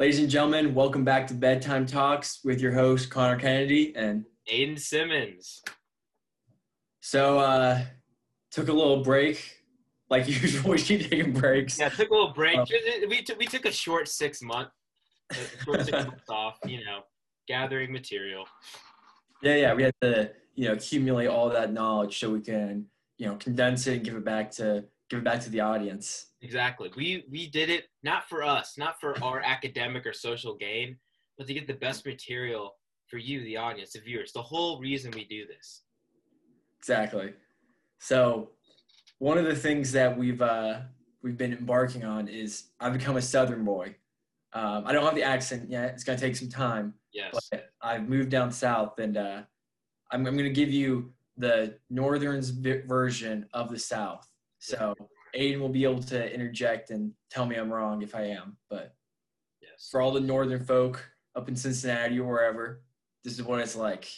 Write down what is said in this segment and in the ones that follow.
Ladies and gentlemen, welcome back to Bedtime Talks with your host Connor Kennedy. And Aden Simmons. so, uh, took a little break, like usual. We keep taking breaks. Yeah, took a little break. Oh. We took we took a short six month, short six months off. You know, gathering material. Yeah, yeah. We had to, you know, accumulate all that knowledge so we can, you know, condense it and give it back to give it back to the audience. Exactly. We we did it not for us, not for our academic or social gain, but to get the best material for you, the audience, the viewers. The whole reason we do this. Exactly. So, one of the things that we've uh, we've been embarking on is I've become a Southern boy. Um, I don't have the accent yet. It's gonna take some time. Yes. but I've moved down south, and uh, I'm, I'm going to give you the Northern's version of the South. So Aden will be able to interject and tell me I'm wrong if I am. But Yes. for all the Northern folk up in Cincinnati or wherever, this is what it's like.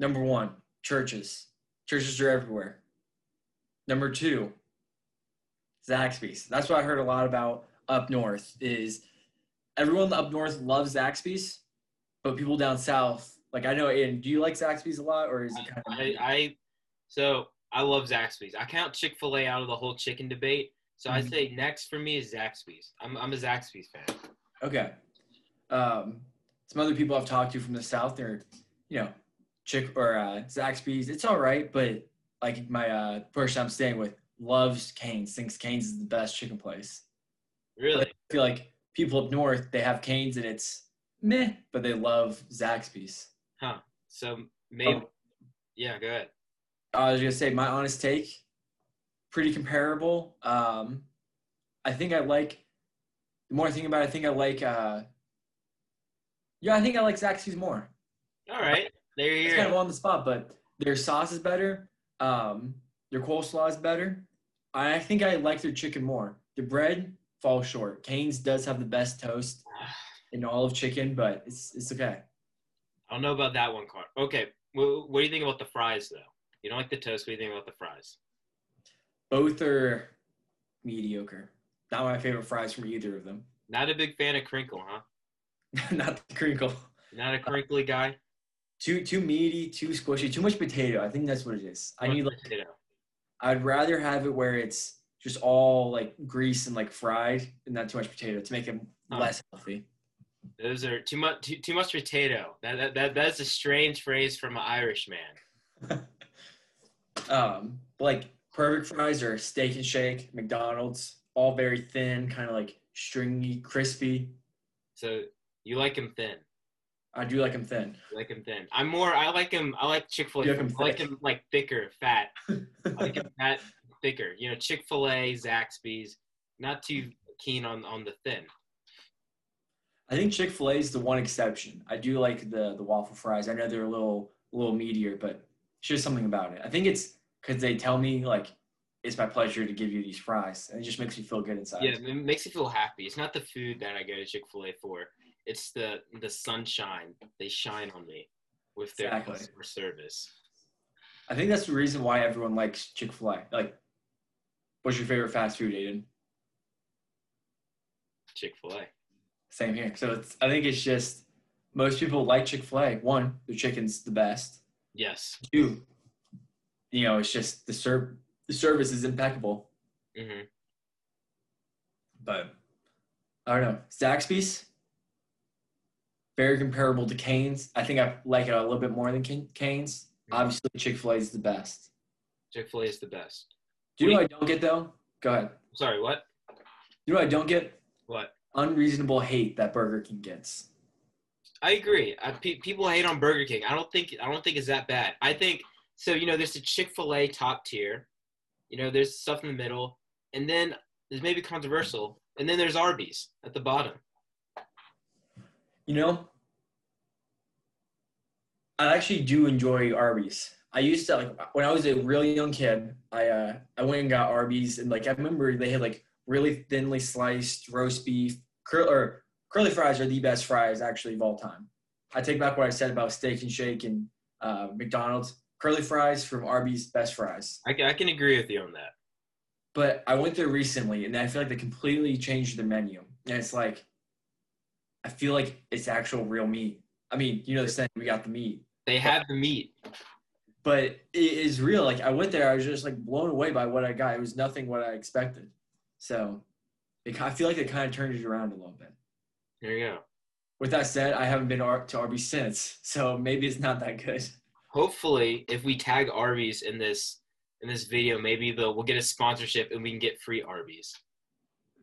Number one, churches. Churches are everywhere. Number two, Zaxby's. That's what I heard a lot about up north. Is everyone up north loves Zaxby's, but people down south, like I know, Aden, do you like Zaxby's a lot, or is it kind of? I, I so I love Zaxby's. I count Chick Fil A out of the whole chicken debate. So I Mhm. say next for me is Zaxby's. I'm I'm a Zaxby's fan. Okay. Um, some other people I've talked to from the south, they're, you know, chick or uh, Zaxby's. It's all right, but like my uh, person I'm staying with loves Cane's. Thinks Cane's is the best chicken place. Really? I feel like people up north they have Cane's and it's meh, but they love Zaxby's. Huh. So maybe. Oh. Yeah. Go ahead. I was gonna say my honest take, pretty comparable. Um, I think I like the more I think about it, I think I like uh, yeah, I think I like Zaxby's more. All right. There you It's kind of on the spot, but their sauce is better. Um, their coleslaw is better. I think I like their chicken more. The bread falls short. Cane's does have the best toast in all of chicken, but it's it's okay. I don't know about that one, Car. Okay. What, what do you think about the fries, though? You don't like the toast. What do you think about the fries? Both are mediocre. Not my favorite fries from either of them. Not a big fan of crinkle, huh? Not the crinkle. Not a crinkly guy. Too too meaty, too squishy, too much potato. I think that's what it is. I need like potato. I'd rather have it where it's just all like grease and like fried and not too much potato to make it Huh. less healthy. Those are too much. Too, too much potato. That, that that that's a strange phrase from an Irish man. Um, like perfect fries are steak and shake, McDonald's, all very thin, kind of like stringy, crispy. So you like them thin. I do like them thin. You like them thin. I'm more. I like them. I like Chick Fil A. Like like him like thicker, fat. I like him fat, thicker. You know, Chick Fil A, Zaxby's. Not too keen on on the thin. I think Chick Fil A is the one exception. I do like the the waffle fries. I know they're a little a little meatier, but it's just something about it. I think it's because they tell me like it's my pleasure to give you these fries, and it just makes me feel good inside. Yeah, it makes you feel happy. It's not the food that I go to Chick Fil A for. It's the the sunshine. They shine on me with their Exactly. customer service. I think that's the reason why everyone likes Chick Fil A. Like, what's your favorite fast food, Aden? Chick Fil A. Same here. So it's, I think it's just most people like Chick Fil A. One, the chicken's the best. Yes. Two, you know, it's just the serv the service is impeccable. hmm But I don't know. Zaxby's, very comparable to Cane's. I think I like it a little bit more than Can- Cane's. Obviously, Chick Fil A is the best. Chick Fil A is the best. Do you know what I don't get though? Go ahead. Sorry, what? Do you know what I don't get? What? Unreasonable hate that Burger King gets. I agree. Pe- people hate on Burger King. I don't think I don't think it's that bad. I think so. You know, there's the Chick Fil A top tier. You know, there's stuff in the middle, and then there's maybe controversial, and then there's Arby's at the bottom. You know, I actually do enjoy Arby's. I used to like when I was a really young kid. I uh, I went and got Arby's, and like I remember they had like really thinly sliced roast beef. Or curly fries are the best fries actually of all time. I take back what I said about Steak and Shake and uh, McDonald's. Curly fries from Arby's, best fries. I, I can agree with you on that. But I went there recently, and I feel like they completely changed the menu. And it's like I feel like it's actual real meat. I mean, you know the saying, we got the meat. They have the meat. But it is real. Like I went there, I was just like blown away by what I got. It was nothing what I expected. So it, I feel like it kind of turned it around a little bit. There you go. With that said, I haven't been to Ar- Arby's since, so maybe it's not that good. Hopefully, if we tag Arby's in this in this video, maybe they'll we'll get a sponsorship and we can get free Arby's.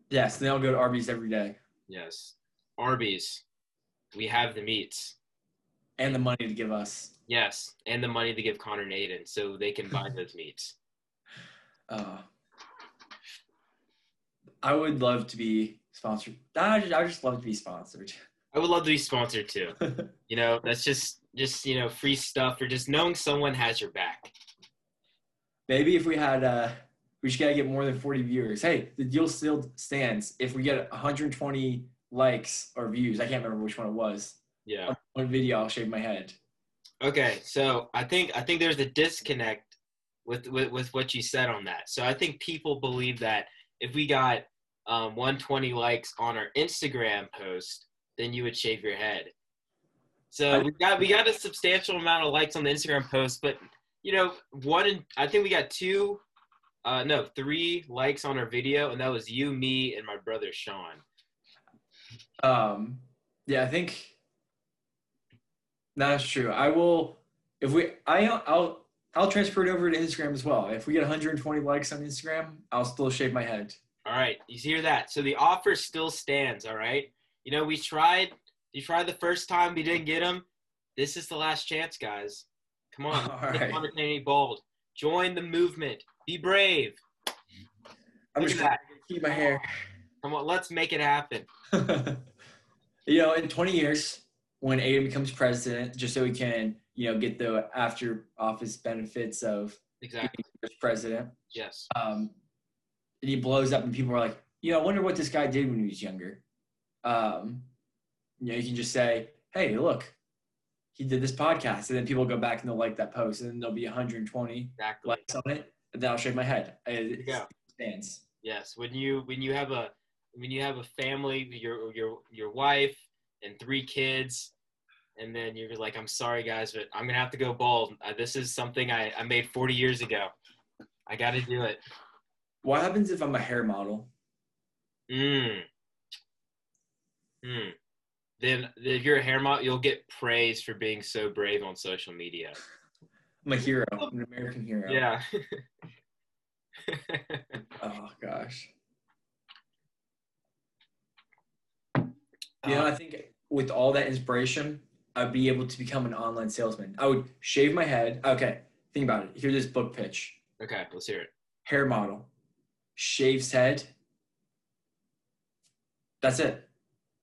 Yes, then I'll go to Arby's every day Yes, Arby's. We have the meats. and the money to give us. Yes, and the money to give Connor and Aden so they can buy those meats. Uh, I would love to be sponsored. I just, I just love to be sponsored. I would love to be sponsored too. You know, that's just just you know free stuff or just knowing someone has your back. Maybe if we had, uh, we just gotta get more than 40 viewers. Hey, the deal still stands. If we get 120 likes or views, I can't remember which one it was. Yeah. One video, I'll shave my head. Okay, so I think I think there's a disconnect with, with with what you said on that. So I think people believe that if we got um, 120 likes on our Instagram post, then you would shave your head. So we got we got a substantial amount of likes on the Instagram post, but you know, one in, I think we got two, uh, no, three likes on our video, and that was you, me, and my brother Sean. Um, yeah, I think that's true. I will if we I I'll I'll transfer it over to Instagram as well. If we get 120 likes on Instagram, I'll still shave my head. All right, you hear that? So the offer still stands. All right. You know, we tried. You tried the first time, we didn't get them. This is the last chance, guys. Come on, All right. Bold. Join the movement. Be brave. I'm Look just at gonna keep my hair. Come on, let's make it happen. you know, in 20 years, when Aden becomes president, just so he can, you know, get the after office benefits of Exactly. being president, Yes. um, and he blows up, and people are like, you know, I wonder what this guy did when he was younger. Um, you know, you can just say, hey, look, he did this podcast, and then people go back and they'll like that post, and then there'll be 120 Exactly. likes on it, and then I'll shake my head. It, go. stands. Yes. When you when you have a when you have a family, your your your wife and three kids, and then you're like, I'm sorry guys, but I'm gonna have to go bald. Uh, this is something I, I made 40 years ago. I got to do it. What happens if I'm a hair model? Mm. Mm. Then if you're a hair model, you'll get praise for being so brave on social media. I'm a hero, an American hero. Yeah. Oh gosh. You know, I think with all that inspiration, I'd be able to become an online salesman. I would shave my head. Okay, think about it. Here's this book pitch: okay, let's hear it. hair model, shaves head. That's it.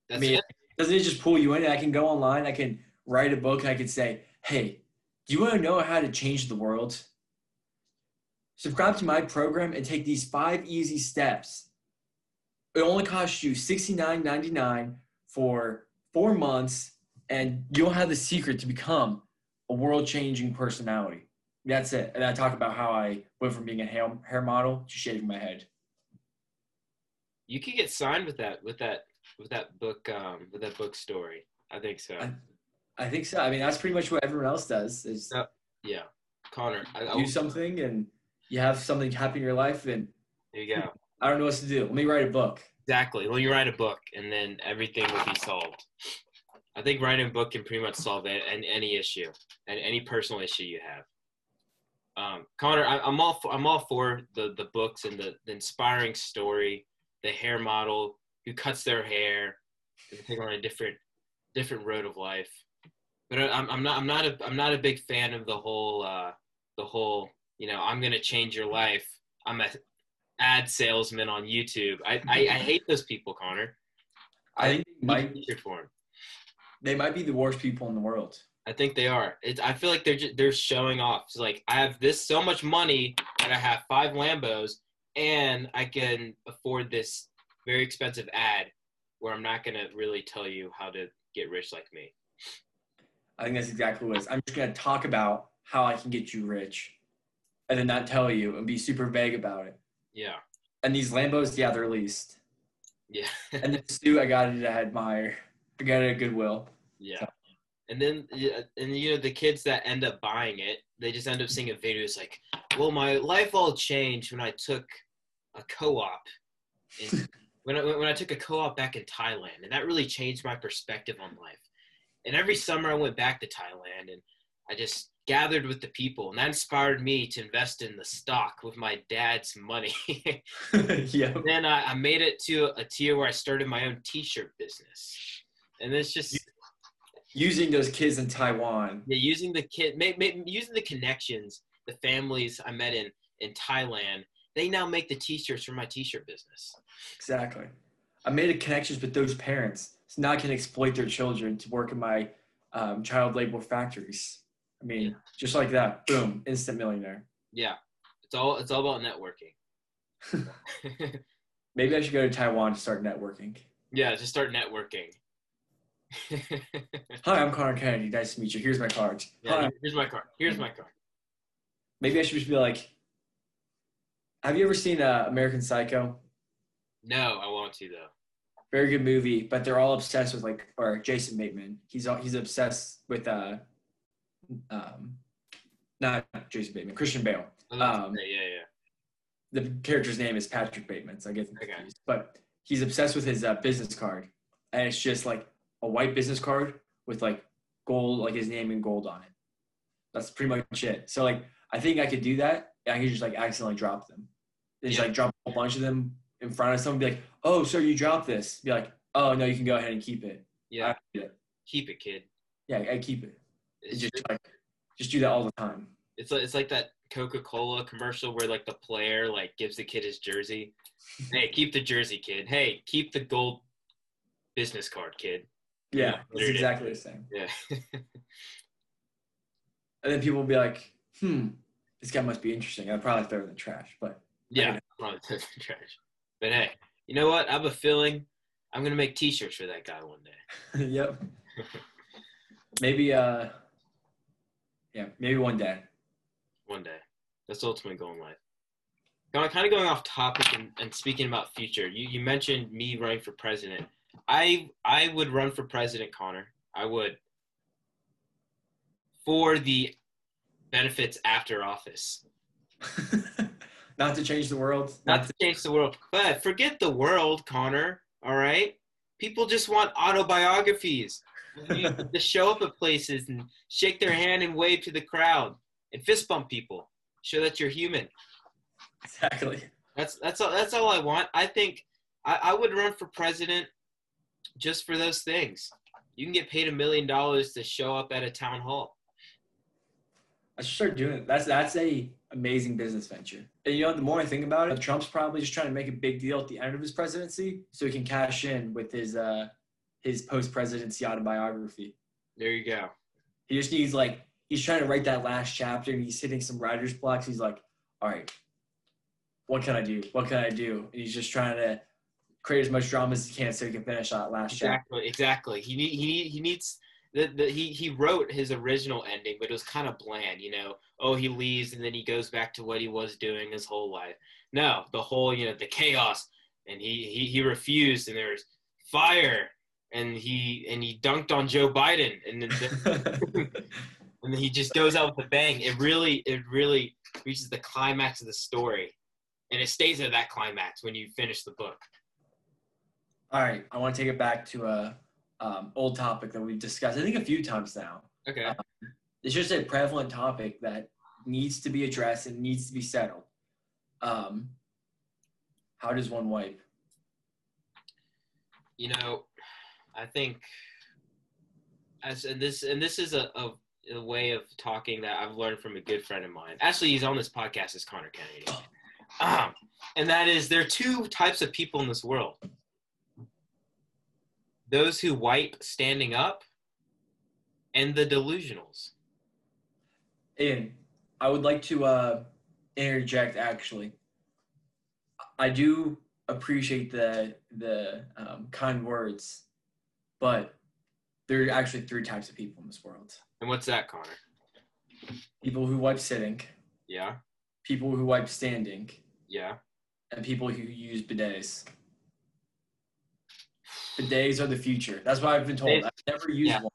That's mean, it. Doesn't it just pull you in? I can go online. I can write a book. I can say, "Hey, do you want to know how to change the world? Subscribe to my program and take these five easy steps. It only costs you $69.99 for four months, and you'll have the secret to become a world-changing personality. That's it. And I talk about how I went from being a hair, hair model to shaving my head. You could get signed with that with that with that book um with that book story. I think so. I- I think so. I mean, that's pretty much what everyone else does. Is Yep. Yeah. Connor, I, I, do something and you have something happen in your life, and there you go. I don't know what to do. Let me write a book. Exactly. Well, you write a book, and then everything will be solved. I think writing a book can pretty much solve any, any issue and any personal issue you have. Um, Connor, I, I'm all for, I'm all for the the books and the, the inspiring story, the hair model who cuts their hair, and take on a different different road of life. But I- I'm, I'm not I'm not a I'm not a big fan of the whole uh, the whole you know I'm gonna change your life. I'm a ad salesman on YouTube. I, I, I hate those people, Connor. I think they might t-shirt for 'em. they might be the worst people in the world. I think they are. It's, I feel like they're just, they're showing off. It's like I have this so much money that I have five Lambos and I can afford this very expensive ad where I'm not gonna really tell you how to get rich like me. I think that's exactly what it is. I'm just gonna talk about how I can get you rich, and then not tell you and be super vague about it. Yeah, And these Lambos, yeah, they're leased. yeah. And the suit, I got it at Admire. I got it at Goodwill. Yeah. And then, and you know, the kids that end up buying it, they just end up seeing a video. It's like, well, my life all changed when I took a co-op. In, when I when I took a co-op back in Thailand, and that really changed my perspective on life. And every summer I went back to Thailand, and I just gathered with the people, and that inspired me to invest in the stock with my dad's money. yeah. then I, I made it to a tier where I started my own T-shirt business, and it's just Using those kids in Taiwan. yeah, using the kid, ma- ma- using the connections, the families I met in in Thailand. They now make the T-shirts for my T-shirt business. Exactly. I made connections with those parents, so now I can exploit their children to work in my um, child labor factories. I mean, Yeah. just like that, boom, instant millionaire. Yeah, it's all it's all about networking. Maybe I should go to Taiwan to start networking. yeah, just start networking. Hi, I'm Connor Kennedy. Nice to meet you. Here's my card. yeah, Hi. here's my card. Here's my card. Maybe I should just be like, Have you ever seen uh, American Psycho? No, I want to though. Very good movie, but they're all obsessed with like, or Jason Bateman. He's all, he's obsessed with uh, um, not Jason Bateman, Christian Bale. I Um, that. yeah, yeah. the character's name is Patrick Bateman, so I get them Okay. But he's obsessed with his uh, business card, and it's just like a white business card with like gold, like his name in gold on it. That's pretty much it. So like, I think I could do that. I could just like accidentally drop them. Just Yeah. like drop a bunch of them in front of someone, be like, "Oh, sir, you dropped this." Be like, "Oh no, you can go ahead and keep it." Yeah, I- yeah, keep it, kid. yeah, I keep it. It's just just, like, just do that all the time. it's like, it's like that Coca-Cola commercial where like the player like gives the kid his jersey. hey, keep the jersey, kid. Hey, keep the gold business card, kid. Yeah, it's exactly the same. Yeah. And then people will be like, "Hmm, this guy must be interesting." I'd probably throw it in the trash, but yeah, probably took the trash. But hey, you know what? I have a feeling I'm gonna make T-shirts for that guy one day. yep. Maybe uh yeah, maybe one day. One day. That's the ultimate goal in life. Kind of, kind of going off topic and, and speaking about future. You you mentioned me running for president. I I would run for president, Connor. I would. For the benefits after office. not to change the world. Not to change the world, but forget the world, Connor. All right, people just want autobiographies. To show up at places and shake their hand and wave to the crowd and fist bump people. Show that you're human. exactly. That's that's all. That's all I want. I think I, I would run for president just for those things. You can get paid a million dollars to show up at a town hall. I should start doing it. That's that's a amazing business venture. And you know, the more I think about it, Trump's probably just trying to make a big deal at the end of his presidency so he can cash in with his uh his post presidency autobiography. There you go. He just needs like he's trying to write that last chapter and he's hitting some writer's blocks. He's like, all right, what can I do? What can I do? And he's just trying to create as much drama as he can so he can finish that last chapter. Exactly. Exactly. He need, he need, he needs. The, the, he he wrote his original ending, but it was kind of bland. You know, oh he leaves and then he goes back to what he was doing his whole life. No, the whole you know the chaos, and he he, he refused, and there was fire, and he and he dunked on Joe Biden, and then the, and then he just goes out with a bang. It really, it really reaches the climax of the story, and it stays at that climax when you finish the book. All right, I want to take it back to a um, old topic that we've discussed. I think a few times now. Okay. It's just a prevalent topic that needs to be addressed and needs to be settled. Um, how does one wipe? You know, I think as and this and this is a, a, a way of talking that I've learned from a good friend of mine. Actually, he's on this podcast. Is Connor Kennedy, um, and that is there are two types of people in this world. Those who wipe standing up, and the delusionals. And I would like to uh, interject. Actually, I do appreciate the the um, kind words, but there are actually three types of people in this world: And what's that, Connor? people who wipe sitting, Yeah, people who wipe standing, yeah. and people who use bidets. Bidets are the future. That's what I've been told. I've never used Yeah. one.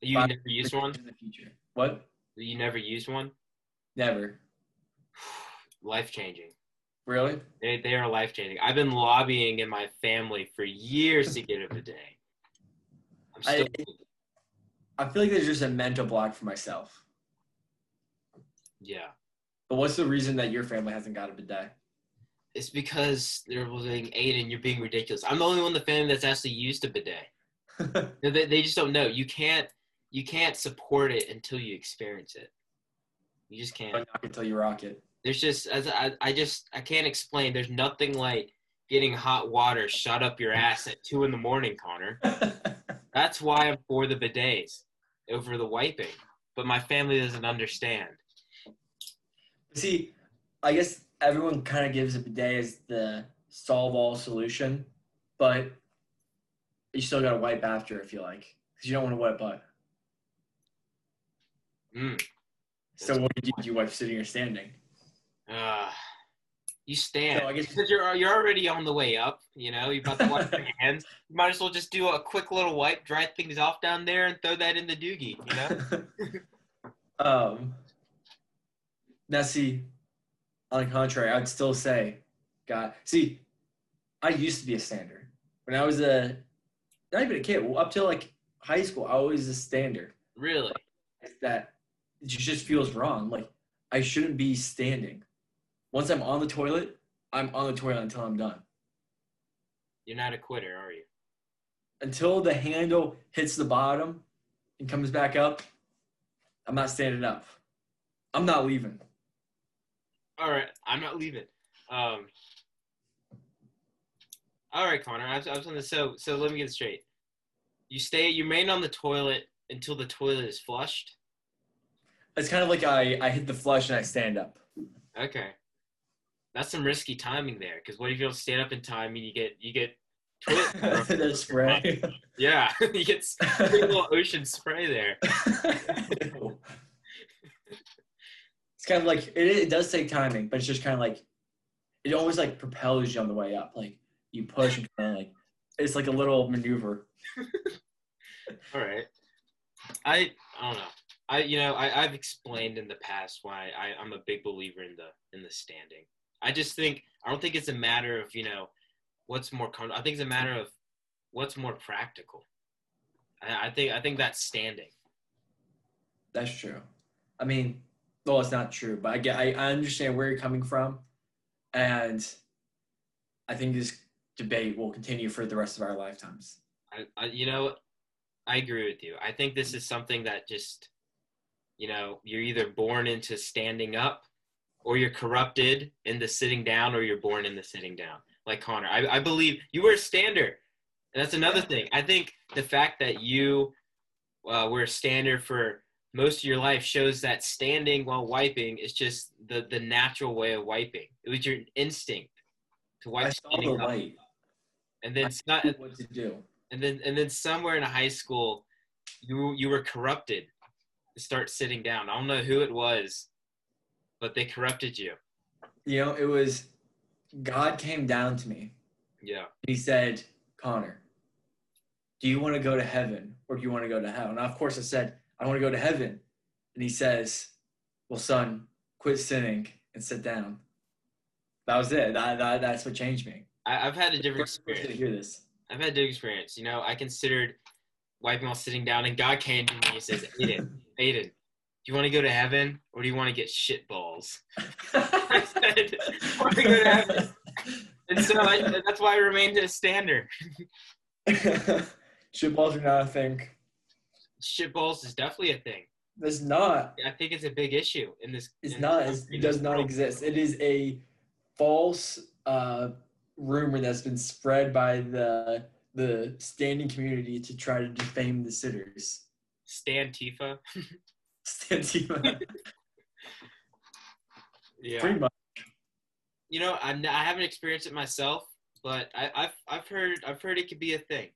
You But- never used one? In the future. What? You never used one? Never. Life changing. Really? They, they are life changing. I've been lobbying in my family for years to get a bidet. I'm still. I feel like there's just a mental block for myself. yeah. But what's the reason that your family hasn't got a bidet? It's because they're saying, Aden, you're being ridiculous. I'm the only one in the family that's actually used a bidet. They, they- they just don't know. You can't you can't support it until you experience it. You just can't. But not until you rock it. There's just as I, I just I can't explain. There's nothing like getting hot water shot up your ass at two in the morning, Connor. That's why I'm for the bidets over the wiping. But my family doesn't understand. See, I guess everyone kind of gives a bidet as the solve all solution, but you still got to wipe after. if you like because you don't want to wet butt. Mm. So what did you, did you wipe sitting or standing? Uh, you stand So I guess because you're you're already on the way up. You know, you're about to wash your hands. You might as well just do a quick little wipe, dry things off down there, and throw that in the doogie. You know. um. Now see, on the contrary, I'd still say, God, see, I used to be a stander when I was a not even a kid. Well, up till like high school, I was a stander. really? that it just feels wrong. Like I shouldn't be standing. Once I'm on the toilet, I'm on the toilet until I'm done. You're not a quitter, are you? Until the handle hits the bottom and comes back up, I'm not standing up. I'm not leaving. All right, I'm not leaving. Um. All right, Connor. I was, I was on the so so. Let me get it straight. You stay. You remain on the toilet until the toilet is flushed. It's kind of like I, I hit the flush and I stand up. Okay. That's some risky timing there, because what if you don't stand up in time and you get you get toilet spray. yeah, you get little ocean spray there. Kind of like it, it does take timing, but it's just kind of like it always like propels you on the way up. Like you push and kind of like it's like a little maneuver. All right. I I don't know. I you know I I've explained in the past why I I'm a big believer in the in the standing. I just think I don't think it's a matter of you know what's more com- I think it's a matter of what's more practical. I, I think I think that's standing. That's true. I mean, well, it's not true, but I get I, I understand where you're coming from, and I think this debate will continue for the rest of our lifetimes. I, I you know I agree with you. I think this is something that just you know you're either born into standing up or you're corrupted into sitting down or you're born into sitting down like connor i, I believe you were a stander and that's another thing i think the fact that you uh, were a stander for most of your life shows that standing while wiping is just the, the natural way of wiping it was your instinct to wipe I saw the standing up. light. and then I it's not knew what to do. and then and then somewhere in high school you you were corrupted to start sitting down i don't know who it was but they corrupted you You know, it was God came down to me yeah he said, Connor, do you want to go to heaven or do you want to go to hell? And of course I said, I want to go to heaven. And he says, Well, son, quit sinning and sit down. That was it. That, that, that's what changed me. I, i've had a different person to experience hear this. i've had a different experience you know i considered wiping while sitting down and god came to me and he says aden aden do you want to go to heaven or do you want to get shit balls i said i want to go to heaven and so I, that's why i remained a stander Shitballs are not a thing. Shit balls is definitely a thing It's not. i think it's a big issue in this It's in not. this it does not exist. It is a false uh, rumor that's been spread by the the standing community to try to defame the sitters. Stantifa. Stantifa. Yeah. Pretty much. You know, I, I haven't experienced it myself, but I, I've I've heard I've heard it could be a thing.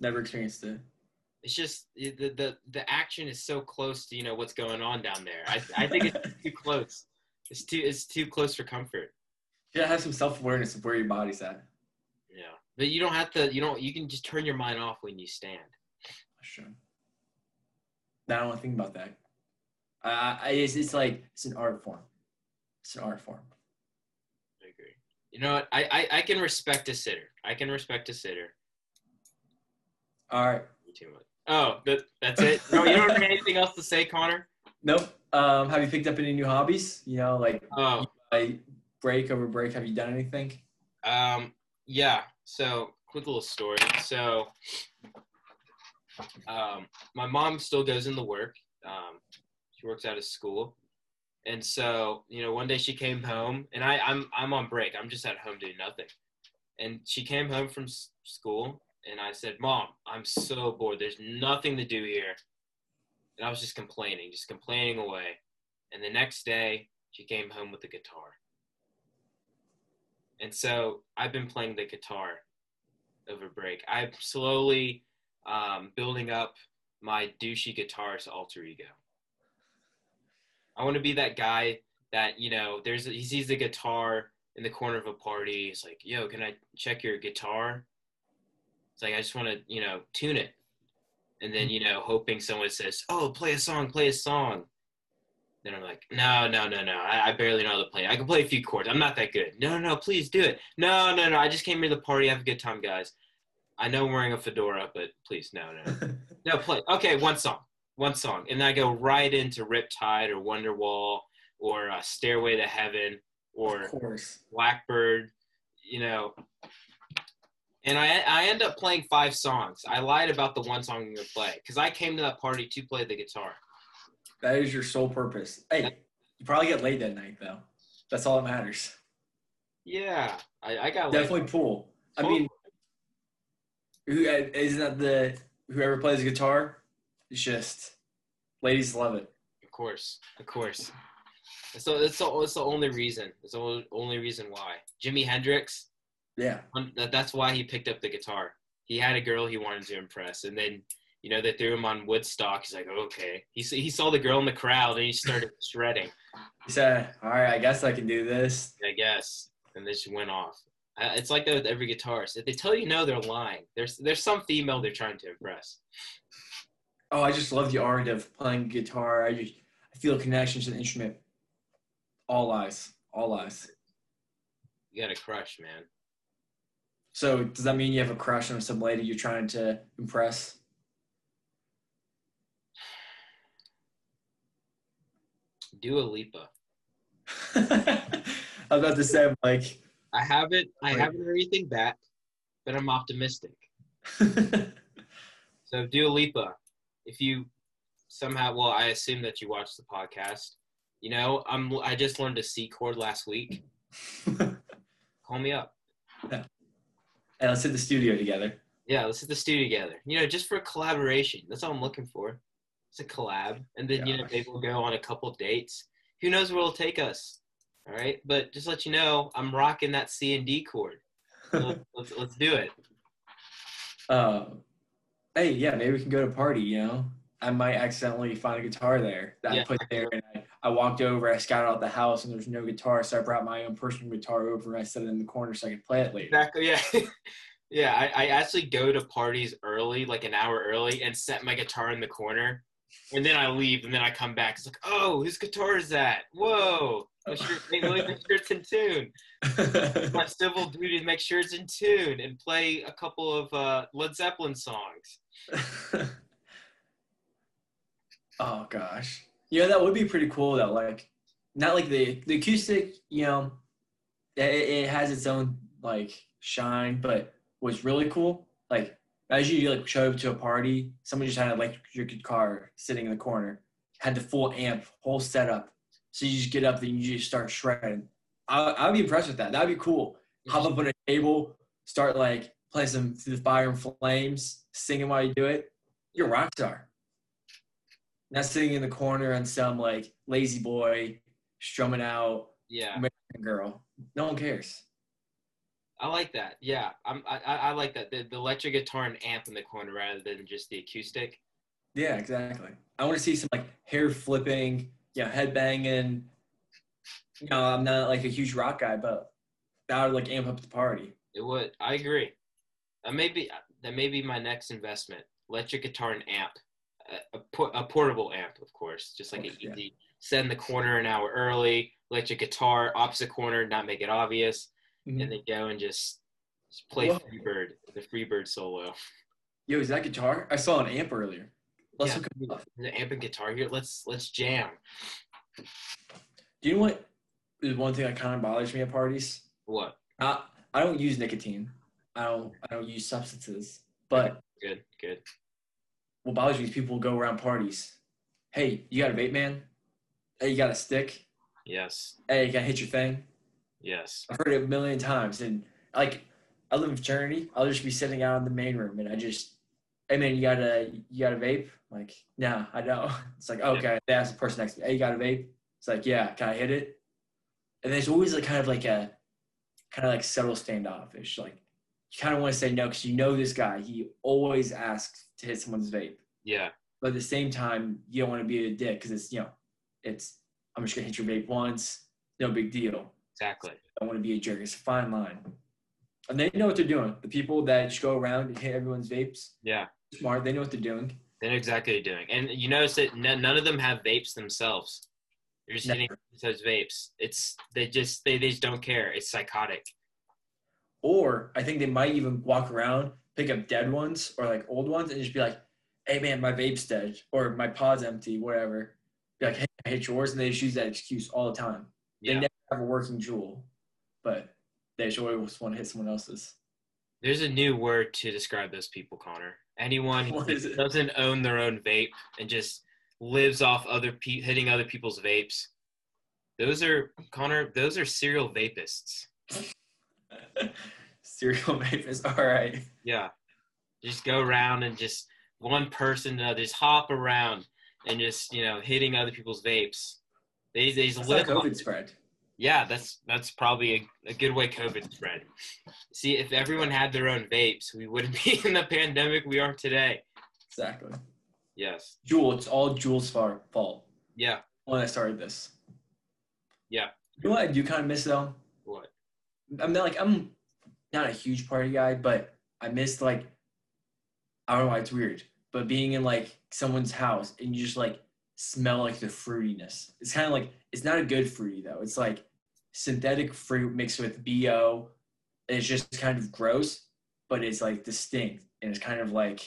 Never experienced it. It's just the the the action is so close to you know what's going on down there. I I think it's too close. It's too it's too close for comfort. You gotta have some self awareness of where your body's at. Yeah. But you don't have to. You don't. You can just turn your mind off when you stand. That's true. I don't want to think about that. I, I it's, it's like it's an art form. It's an art form. I agree. You know what? I, I I can respect a sitter. I can respect a sitter. All right. Too much. Oh, that, that's it. No, you don't have anything else to say, Connor. Nope. Um, have you picked up any new hobbies? You know, like Oh, break over break. Have you done anything? Um, yeah. So, quick little story. So, um, my mom still goes into work. Um, she works out of school, and so you know, one day she came home, and I, I'm I'm on break. I'm just at home doing nothing, and she came home from s- school, and I said, "Mom, I'm so bored. There's nothing to do here," and I was just complaining, just complaining away. And the next day, she came home with a guitar. And so I've been playing the guitar over break. I'm slowly um, building up my douchey guitarist alter ego. I want to be that guy that you know. There's he sees the guitar in the corner of a party. He's like, "Yo, can I check your guitar?" It's like I just want to you know tune it, and then you know hoping someone says, "Oh, play a song, play a song." Then I'm like, no, no, no, no. I, I barely know how to play. I can play a few chords. I'm not that good. No, no, please do it. No, no, no. I just came here to the party. Have a good time, guys. I know I'm wearing a fedora, but please, no, no, no. Play. Okay, one song, one song, and then I go right into Riptide or Wonderwall or uh, Stairway to Heaven or. Blackbird. You know, and I I end up playing five songs. I lied about the one song I'm gonna play because I came to that party to play the guitar. That is your sole purpose. Hey, you probably get laid that night though. That's all that matters. Yeah, I, I got laid. Definitely pool. I mean, who uh, isn't that the whoever plays guitar? It's just ladies love it. Of course, of course. So that's the, that's the only reason. It's the only reason why. Jimi Hendrix. Yeah. That's why he picked up the guitar. He had a girl he wanted to impress, and then you know they threw him on Woodstock. He's like, okay. He he saw the girl in the crowd, and he started shredding. He said, "All right, I guess I can do this." I guess, and then she went off. It's like that with every guitarist. If they tell you no, they're lying. There's there's some female they're trying to impress. Oh, I just love the art of playing guitar. I just I feel a connection to the instrument. All eyes, all eyes. You got a crush, man. So does that mean you have a crush on some lady you're trying to impress? Dua Lipa. I was about to say, like, I haven't I haven't heard anything back, but I'm optimistic. So Dua Lipa, if you somehow, well, I assume that you watched the podcast. You know, I'm I just learned a C chord last week. Call me up. Hey, let's hit the studio together. Yeah, let's hit the studio together. You know, just for a collaboration. That's all I'm looking for. It's a collab, and then you know maybe we'll go on a couple dates. Who knows where it'll take us? All right, but just let you know, I'm rocking that C and D chord. Let's, let's, let's do it. uh, hey, yeah, maybe we can go to a party. You know, I might accidentally find a guitar there that Yeah. I put there, and I, I walked over, I scouted out the house, and there's no guitar, so I brought my own personal guitar over, and I set it in the corner so I could play it later. Exactly. Yeah. yeah. I, I actually go to parties early, like an hour early, and set my guitar in the corner, and then I leave, and then I come back. It's like, oh, whose guitar is that? Whoa. My shirt, make, make sure it's in tune. My civil duty is make sure it's in tune and play a couple of uh, Led Zeppelin songs. oh gosh, yeah, that would be pretty cool though. Like, not like the the acoustic, you know, it, it has its own like shine, but what's really cool, like, as you like show up to a party, someone just had an electric guitar sitting in the corner, had the full amp, whole setup, so you just get up and you just start shredding. I I'd be impressed with that. That'd be cool. Hop up on a table, start like playing some through the fire and flames, singing while you do it. You're a rock star. Not sitting in the corner on some like lazy boy strumming out Yeah, American girl. No one cares. I like that. Yeah, I'm, I, I like that. The, the electric guitar and amp in the corner rather than just the acoustic. Yeah, exactly. I want to see some like hair flipping, you know, head banging. You know, I'm not like a huge rock guy, but that would like amp up the party. It would. I agree. That may be that may be my next investment. Electric guitar and amp, a, a, por- a portable amp, of course, just like an yeah. easy. Set in the corner an hour early. Electric guitar, opposite corner, not make it obvious, Mhm. and then go and just, just play Whoa. Freebird, the Freebird solo. Yo, is that guitar? I saw an amp earlier. Let's Yeah. look it up. The amp and guitar here. Let's let's jam. Do you know what is one thing that kind of bothers me at parties? What? I, I don't use nicotine. I don't I don't use substances. But Good, good. What bothers me is people go around parties. Hey, you got a vape, man? Hey, you got a stick? Yes, Hey, you gotta hit your thing? yes. I've heard it a million times, and like I live in fraternity. I'll just be sitting out in the main room, and I just, hey man, you got a you got a vape? I'm like, nah, I don't. It's like okay. They ask the person next to me, hey, you got a vape? It's like, yeah. Can I hit it? And there's always like kind of like a, kind of like subtle standoffish. Like you kind of want to say no because you know this guy. He always asks to hit someone's vape, Yeah, but at the same time, you don't want to be a dick because it's you know, it's I'm just gonna hit your vape once, no big deal. exactly. I want to be a jerk. It's a fine line. And they know what they're doing. The people that just go around and hit everyone's vapes, Yeah, smart. They know what they're doing. they know exactly what you're doing. And you notice that none of them have vapes themselves. They're just hitting those vapes. It's they just they, they just don't care. It's psychotic. Or I think they might even walk around, pick up dead ones or like old ones, and just be like, "Hey man, my vape's dead," or "My pod's empty," whatever. Be like, "Hey, I hit yours," and they just use that excuse all the time. They never have a working Juul, but they just always want to hit someone else's. There's a new word to describe those people, Connor. Anyone who What is it? doesn't own their own vape and just lives off other pe- hitting other people's vapes. Those are Connor. Those are serial vapists. Serial vape is all right. Yeah, just go around and just one person to another, just hop around and just you know hitting other people's vapes. They they just live. COVID spread. Yeah, that's that's probably a, a good way COVID spread. See, if everyone had their own vapes, we wouldn't be in the pandemic we are today. Exactly. Yes. Juul, it's all Juul's fault. Yeah. when I started this. Yeah. You know what I do kind of miss though? I'm not like I'm not a huge party guy, but I miss like I don't know why it's weird, but being in like someone's house and you just like smell like the fruitiness. It's kind of like it's not a good fruity though. It's like synthetic fruit mixed with bo. It's just kind of gross, but it's like distinct and it's kind of like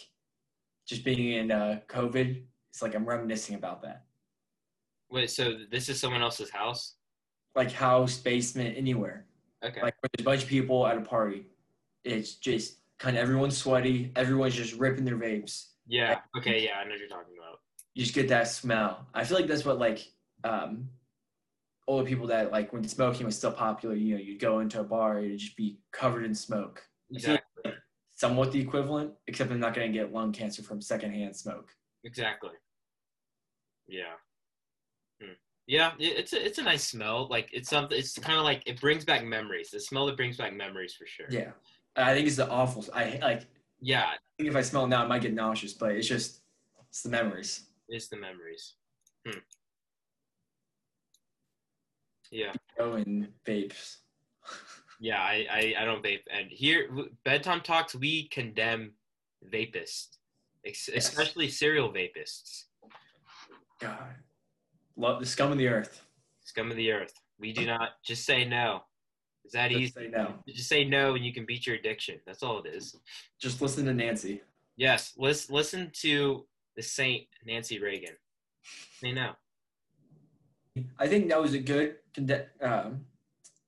just being in uh, COVID. It's like I'm reminiscing about that. Wait, so this is someone else's house? like house, basement, anywhere. Okay. Like there's a bunch of people at a party. It's just kind of everyone's sweaty. Everyone's just ripping their vapes. yeah. Okay. Yeah, I know what you're talking about. You just get that smell. I feel like that's what like um older people that like when smoking was still popular. You know, you'd go into a bar, it'd just be covered in smoke. Feel like Exactly. somewhat the equivalent, except I'm not gonna get lung cancer from secondhand smoke. Exactly. Yeah. Hmm. Yeah, it's a it's a nice smell. Like it's something. It's kind of like it brings back memories. The smell that brings back memories for sure. Yeah, I think it's the awful. I like. Yeah, I think if I smell it now, I might get nauseous, but it's just it's the memories. it's the memories. Hmm. Yeah. Oh, and vapes. Yeah, I, I, I don't vape. And here, bedtime talks, we condemn vapists, ex- Yes. especially serial vapists, God, love the scum of the earth. scum of the earth. We do not just say no. Is that easy. Just say no. Just say no, and you can beat your addiction. That's all it is. Just listen to Nancy. Yes, listen, listen to the Saint Nancy Reagan. Say no. I think that was a good conde- um,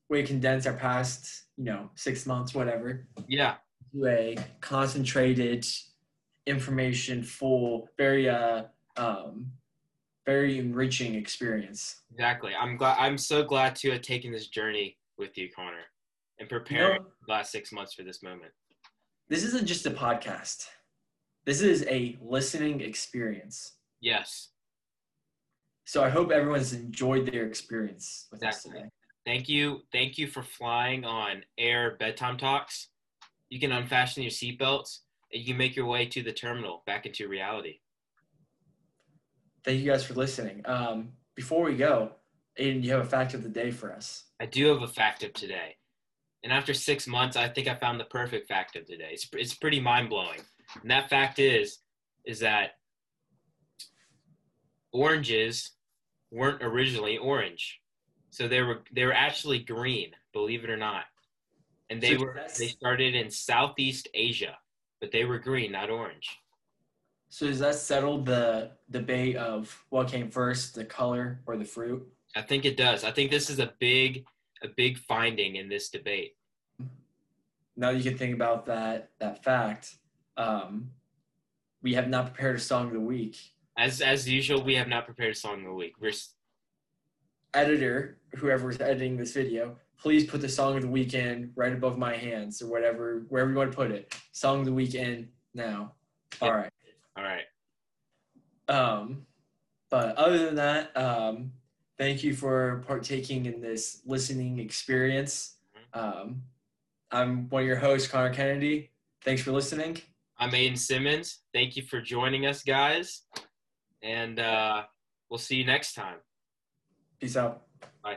way to condense our past, you know, six months, whatever, Yeah, to a concentrated, information full, very uh, um, very enriching experience. exactly. I'm glad. I'm so glad to have taken this journey with you, Connor, and You know, the last six months for this moment. this isn't just a podcast. This is a listening experience. Yes. So I hope everyone's enjoyed their experience with us today. Thank you. Thank you for flying on air bedtime talks. You can unfasten your seatbelts and you can make your way to the terminal back into reality. Thank you guys for listening. Um, before we go, Aden, you have a fact of the day for us. I do have a fact of today. And after six months, I think I found the perfect fact of today. It's, it's pretty mind blowing. And that fact is, is that oranges weren't originally orange. So they were they were actually green, believe it or not. And they were they started in Southeast Asia, but they were green, not orange. So does that settle the debate of what came first, the color or the fruit? I think it does. I think this is a big a big finding in this debate. Now you can think about that that fact. Um, we have not prepared a song of the week. As as usual, we have not prepared a song of the week. We're s- Editor, whoever is editing this video, please put the song of the weekend right above my hands or whatever, wherever you want to put it. Song of the weekend now. All right. All right. Um, but other than that, um, thank you for partaking in this listening experience. Um, I'm one of your hosts, Connor Kennedy. Thanks for listening. I'm Aden Simmons. Thank you for joining us, guys. And uh, we'll see you next time. Peace out.